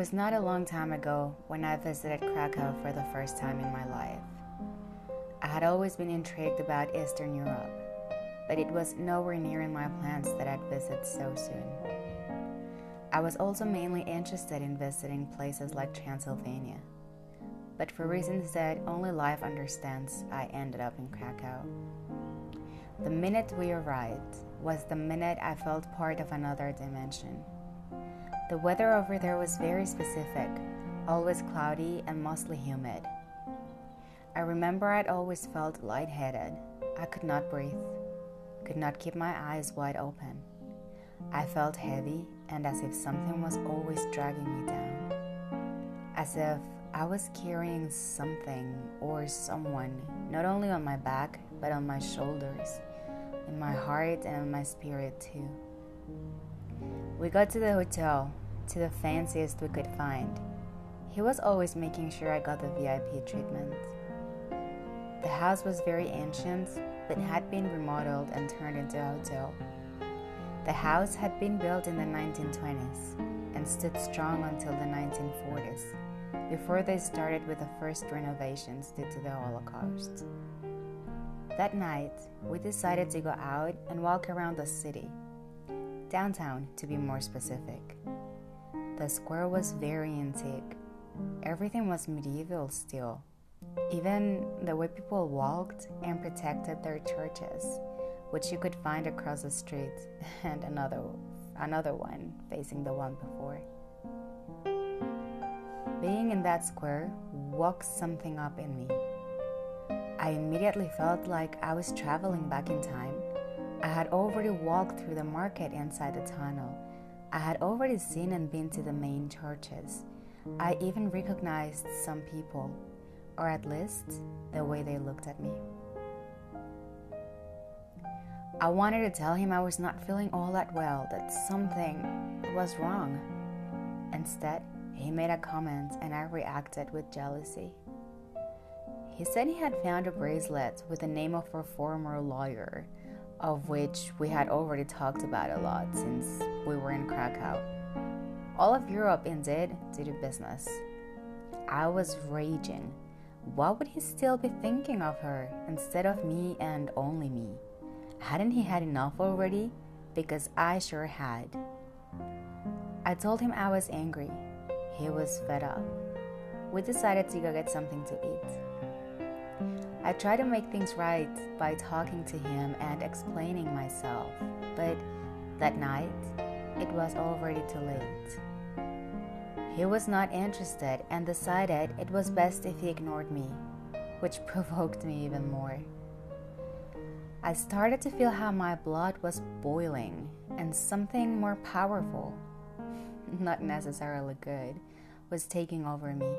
was not a long time ago when I visited Krakow for the first time in my life. I had always been intrigued about Eastern Europe, but it was nowhere near in my plans that I'd visit so soon. I was also mainly interested in visiting places like Transylvania, but for reasons that only life understands, I ended up in Krakow. The minute we arrived was the minute I felt part of another dimension. The weather over there was very specific, always cloudy and mostly humid. I remember I'd always felt lightheaded. I could not breathe, could not keep my eyes wide open. I felt heavy and as if something was always dragging me down. As if I was carrying something or someone, not only on my back, but on my shoulders, in my heart, and in my spirit too. We got to the hotel, to the fanciest we could find. He was always making sure I got the VIP treatment. The house was very ancient, but had been remodeled and turned into a hotel. The house had been built in the 1920s and stood strong until the 1940s, before they started with the first renovations due to the Holocaust. That night, we decided to go out and walk around the city downtown to be more specific. The square was very antique. Everything was medieval still. Even the way people walked and protected their churches, which you could find across the street, and another another one facing the one before. Being in that square woke something up in me. I immediately felt like I was traveling back in time I had already walked through the market inside the tunnel. I had already seen and been to the main churches. I even recognized some people, or at least the way they looked at me. I wanted to tell him I was not feeling all that well, that something was wrong. Instead, he made a comment and I reacted with jealousy. He said he had found a bracelet with the name of a former lawyer of which we had already talked about a lot since we were in Krakow. All of Europe indeed did business. I was raging. What would he still be thinking of her instead of me and only me? Hadn't he had enough already? Because I sure had. I told him I was angry. He was fed up. We decided to go get something to eat. I tried to make things right by talking to him and explaining myself, but that night it was already too late. He was not interested and decided it was best if he ignored me, which provoked me even more. I started to feel how my blood was boiling and something more powerful, not necessarily good, was taking over me.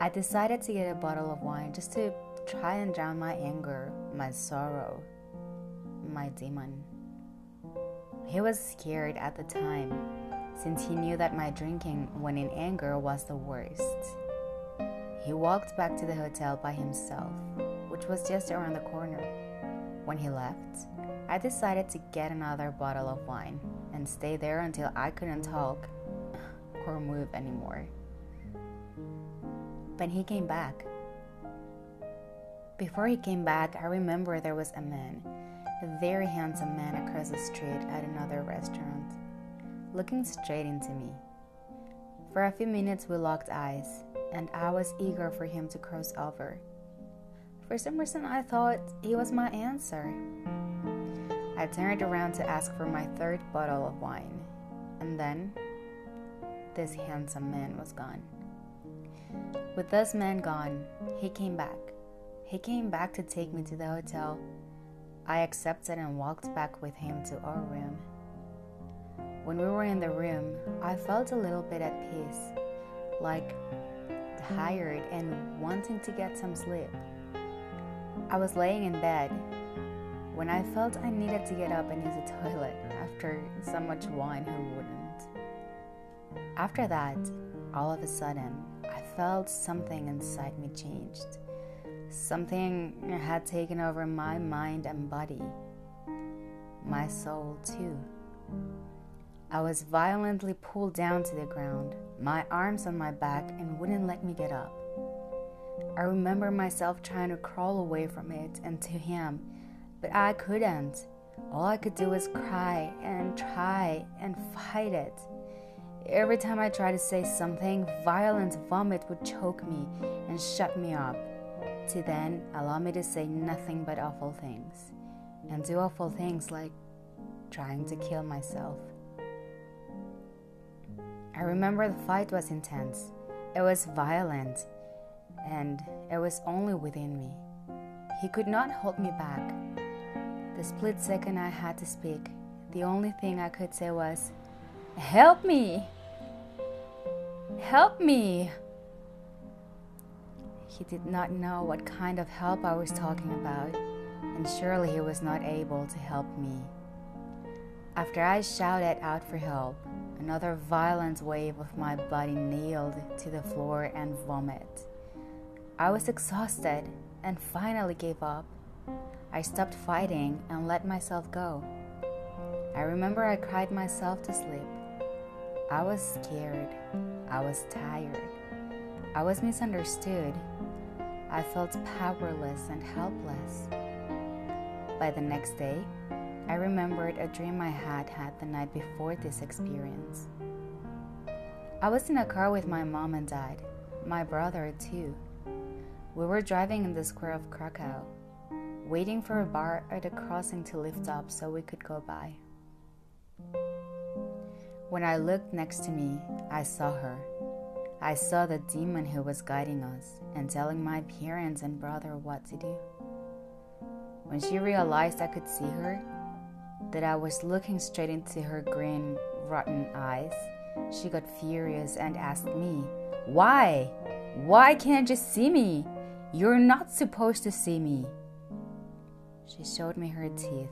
I decided to get a bottle of wine just to try and drown my anger, my sorrow, my demon. He was scared at the time, since he knew that my drinking when in anger was the worst. He walked back to the hotel by himself, which was just around the corner. When he left, I decided to get another bottle of wine and stay there until I couldn't talk or move anymore. But he came back before he came back, I remember there was a man, a very handsome man across the street at another restaurant, looking straight into me. For a few minutes, we locked eyes, and I was eager for him to cross over. For some reason, I thought he was my answer. I turned around to ask for my third bottle of wine, and then this handsome man was gone. With this man gone, he came back. He came back to take me to the hotel. I accepted and walked back with him to our room. When we were in the room, I felt a little bit at peace, like tired and wanting to get some sleep. I was laying in bed when I felt I needed to get up and use the toilet after so much wine who wouldn't. After that, all of a sudden, I felt something inside me changed. Something had taken over my mind and body, my soul too. I was violently pulled down to the ground, my arms on my back, and wouldn't let me get up. I remember myself trying to crawl away from it and to him, but I couldn't. All I could do was cry and try and fight it. Every time I tried to say something, violent vomit would choke me and shut me up. To then allow me to say nothing but awful things and do awful things like trying to kill myself. I remember the fight was intense, it was violent, and it was only within me. He could not hold me back. The split second I had to speak, the only thing I could say was, Help me! Help me! He did not know what kind of help I was talking about, and surely he was not able to help me. After I shouted out for help, another violent wave of my body nailed to the floor and vomit. I was exhausted and finally gave up. I stopped fighting and let myself go. I remember I cried myself to sleep. I was scared. I was tired. I was misunderstood. I felt powerless and helpless. By the next day, I remembered a dream I had had the night before this experience. I was in a car with my mom and dad, my brother too. We were driving in the square of Krakow, waiting for a bar at a crossing to lift up so we could go by. When I looked next to me, I saw her. I saw the demon who was guiding us and telling my parents and brother what to do. When she realized I could see her, that I was looking straight into her green, rotten eyes, she got furious and asked me, Why? Why can't you see me? You're not supposed to see me. She showed me her teeth,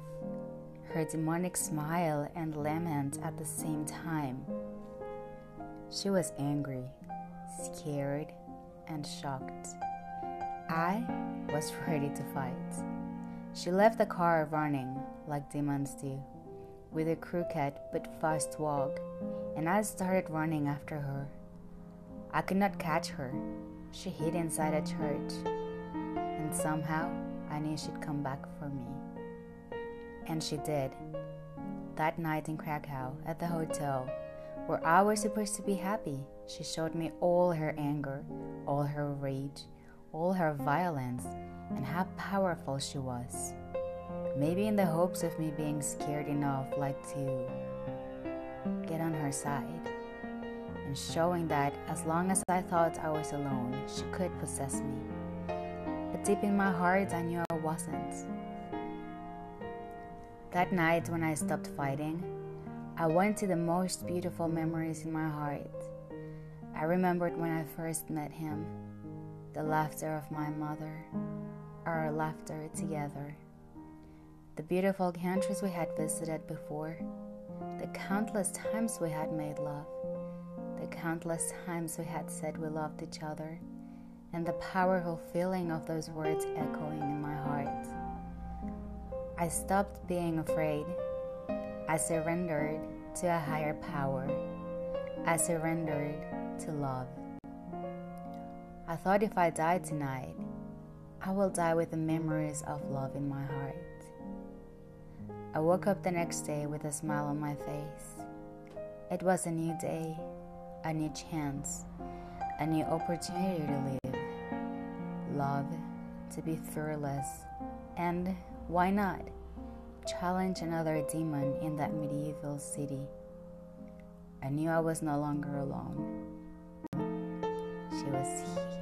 her demonic smile and lament at the same time. She was angry, scared, and shocked. I was ready to fight. She left the car running like demons do, with a crooked but fast walk, and I started running after her. I could not catch her. She hid inside a church, and somehow I knew she'd come back for me. And she did. That night in Krakow, at the hotel, where I was supposed to be happy, she showed me all her anger, all her rage, all her violence, and how powerful she was. Maybe in the hopes of me being scared enough, like to get on her side, and showing that as long as I thought I was alone, she could possess me. But deep in my heart, I knew I wasn't. That night, when I stopped fighting, I went to the most beautiful memories in my heart. I remembered when I first met him, the laughter of my mother, our laughter together, the beautiful countries we had visited before, the countless times we had made love, the countless times we had said we loved each other, and the powerful feeling of those words echoing in my heart. I stopped being afraid. I surrendered to a higher power. I surrendered to love. I thought if I died tonight, I will die with the memories of love in my heart. I woke up the next day with a smile on my face. It was a new day, a new chance, a new opportunity to live, love, to be fearless, and why not challenge another demon in that medieval city? I knew I was no longer alone. She was here.